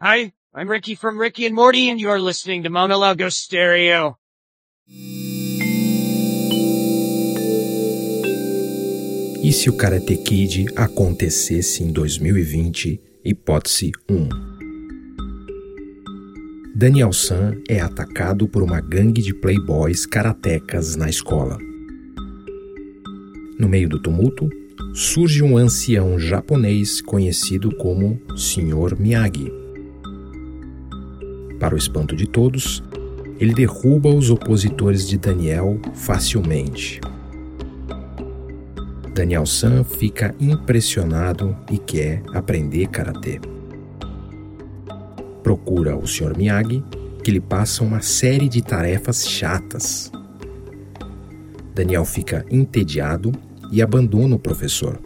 Hi, I'm Ricky from Ricky and Morty, and you're listening to Monologo Stereo. E se o Karate Kid acontecesse em 2020, hipótese 1? Daniel San é atacado por uma gangue de playboys karatecas na escola. No meio do tumulto, surge um ancião japonês conhecido como Sr. Miyagi. Para o espanto de todos, ele derruba os opositores de Daniel facilmente. Daniel San fica impressionado e quer aprender karatê. Procura o Sr. Miyagi, que lhe passa uma série de tarefas chatas. Daniel fica entediado e abandona o professor.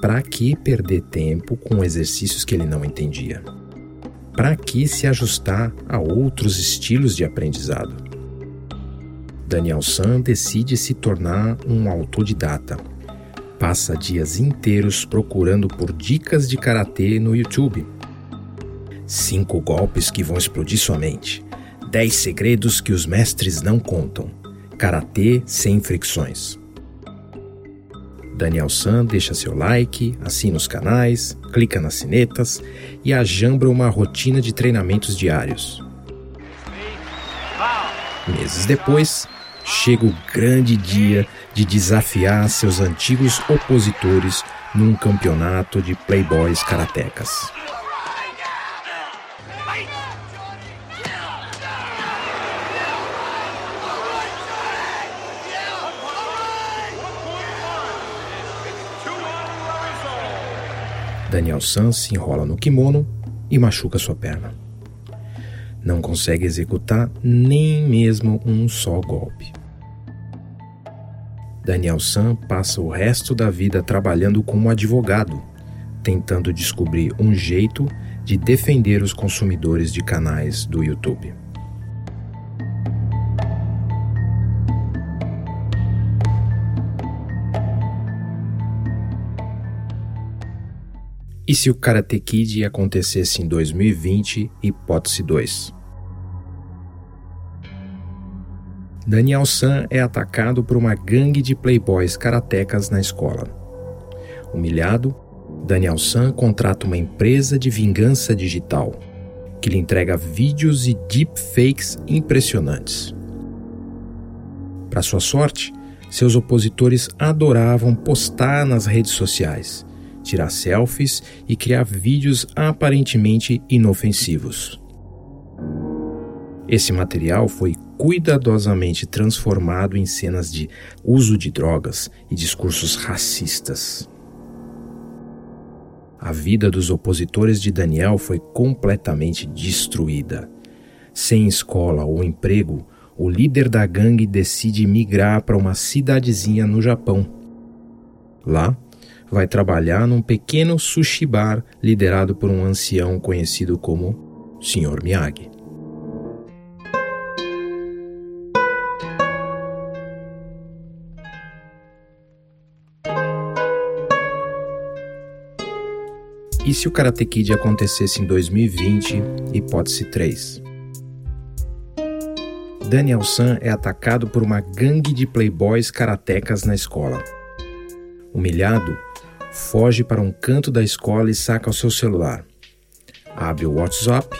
Para que perder tempo com exercícios que ele não entendia? Para que se ajustar a outros estilos de aprendizado? Daniel San decide se tornar um autodidata. Passa dias inteiros procurando por dicas de karatê no YouTube. Cinco golpes que vão explodir sua mente. Dez segredos que os mestres não contam. Karatê sem fricções. Daniel San deixa seu like, assina os canais, clica nas sinetas e ajambra uma rotina de treinamentos diários. Meses depois, chega o grande dia de desafiar seus antigos opositores num campeonato de playboys karatecas. Daniel San se enrola no kimono e machuca sua perna. Não consegue executar nem mesmo um só golpe. Daniel San passa o resto da vida trabalhando como advogado, tentando descobrir um jeito de defender os consumidores de canais do YouTube. E se o Karate Kid acontecesse em 2020, hipótese 2? Daniel San é atacado por uma gangue de playboys karatecas na escola. Humilhado, Daniel San contrata uma empresa de vingança digital, que lhe entrega vídeos e deepfakes impressionantes. Para sua sorte, seus opositores adoravam postar nas redes sociais, tirar selfies e criar vídeos aparentemente inofensivos. Esse material foi cuidadosamente transformado em cenas de uso de drogas e discursos racistas. A vida dos opositores de Daniel foi completamente destruída. Sem escola ou emprego, o líder da gangue decide migrar para uma cidadezinha no Japão. Lá, vai trabalhar num pequeno sushi bar liderado por um ancião conhecido como Sr. Miyagi. E se o Karate Kid acontecesse em 2020, hipótese 3? Daniel San é atacado por uma gangue de playboys karatecas na escola. Humilhado, foge para um canto da escola e saca o seu celular. Abre o WhatsApp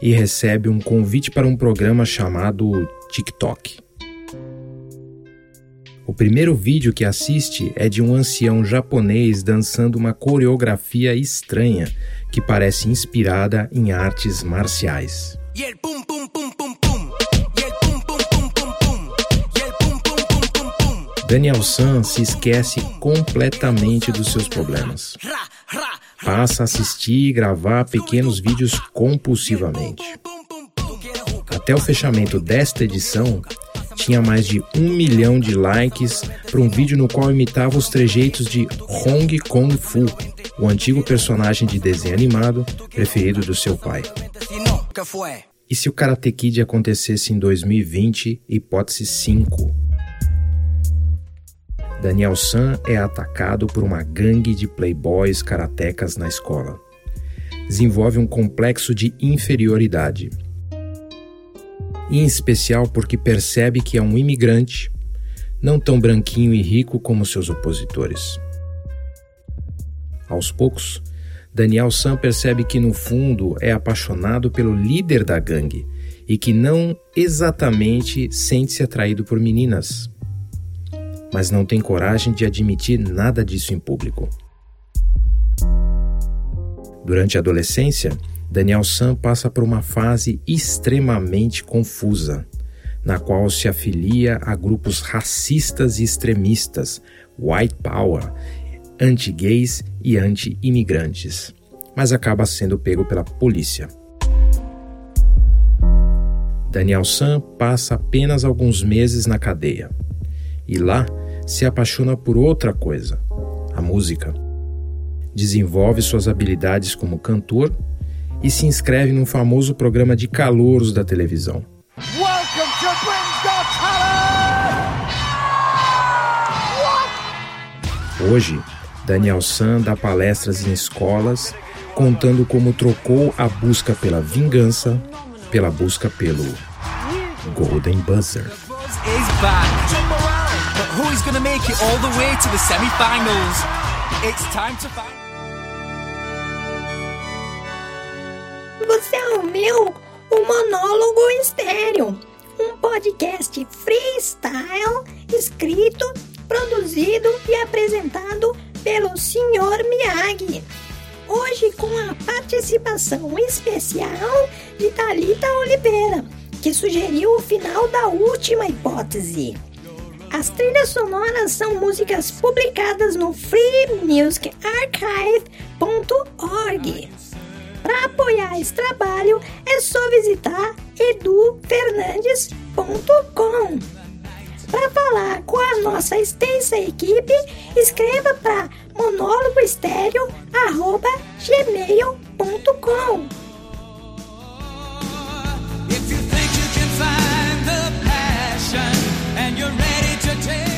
e recebe um convite para um programa chamado TikTok. O primeiro vídeo que assiste é de um ancião japonês dançando uma coreografia estranha que parece inspirada em artes marciais. Daniel San se esquece completamente dos seus problemas. Passa a assistir e gravar pequenos vídeos compulsivamente. Até o fechamento desta edição, tinha mais de um milhão de likes para um vídeo no qual imitava os trejeitos de Hong Kong Fu, o antigo personagem de desenho animado preferido do seu pai. E se o Karate Kid acontecesse em 2020, hipótese 5? Daniel San é atacado por uma gangue de playboys karatecas na escola. desenvolve um complexo de inferioridade. Em especial porque percebe que é um imigrante, não tão branquinho e rico como seus opositores. Aos poucos, Daniel Sam percebe que no fundo é apaixonado pelo líder da gangue e que não exatamente sente-se atraído por meninas, mas não tem coragem de admitir nada disso em público. Durante a adolescência, Daniel Sam passa por uma fase extremamente confusa, na qual se afilia a grupos racistas e extremistas, white power, anti-gays e anti-imigrantes, mas acaba sendo pego pela polícia. Daniel Sam passa apenas alguns meses na cadeia e lá se apaixona por outra coisa, a música. Desenvolve suas habilidades como cantor e se inscreve num famoso programa de calouros da televisão. Hoje, Daniel San dá palestras em escolas contando como trocou a busca pela vingança pela busca pelo Golden Buzzer. Você ouviu o Monólogo Estéreo, um podcast freestyle escrito, produzido e apresentado pelo Sr. Miyagi. Hoje com a participação especial de Talita Oliveira, que sugeriu o final da última hipótese. As trilhas sonoras são músicas publicadas no freemusicarchive.org. Para apoiar esse trabalho é só visitar edufernandes.com. Para falar com a nossa extensa equipe, escreva para monólogoestéreo.gmail.com to take.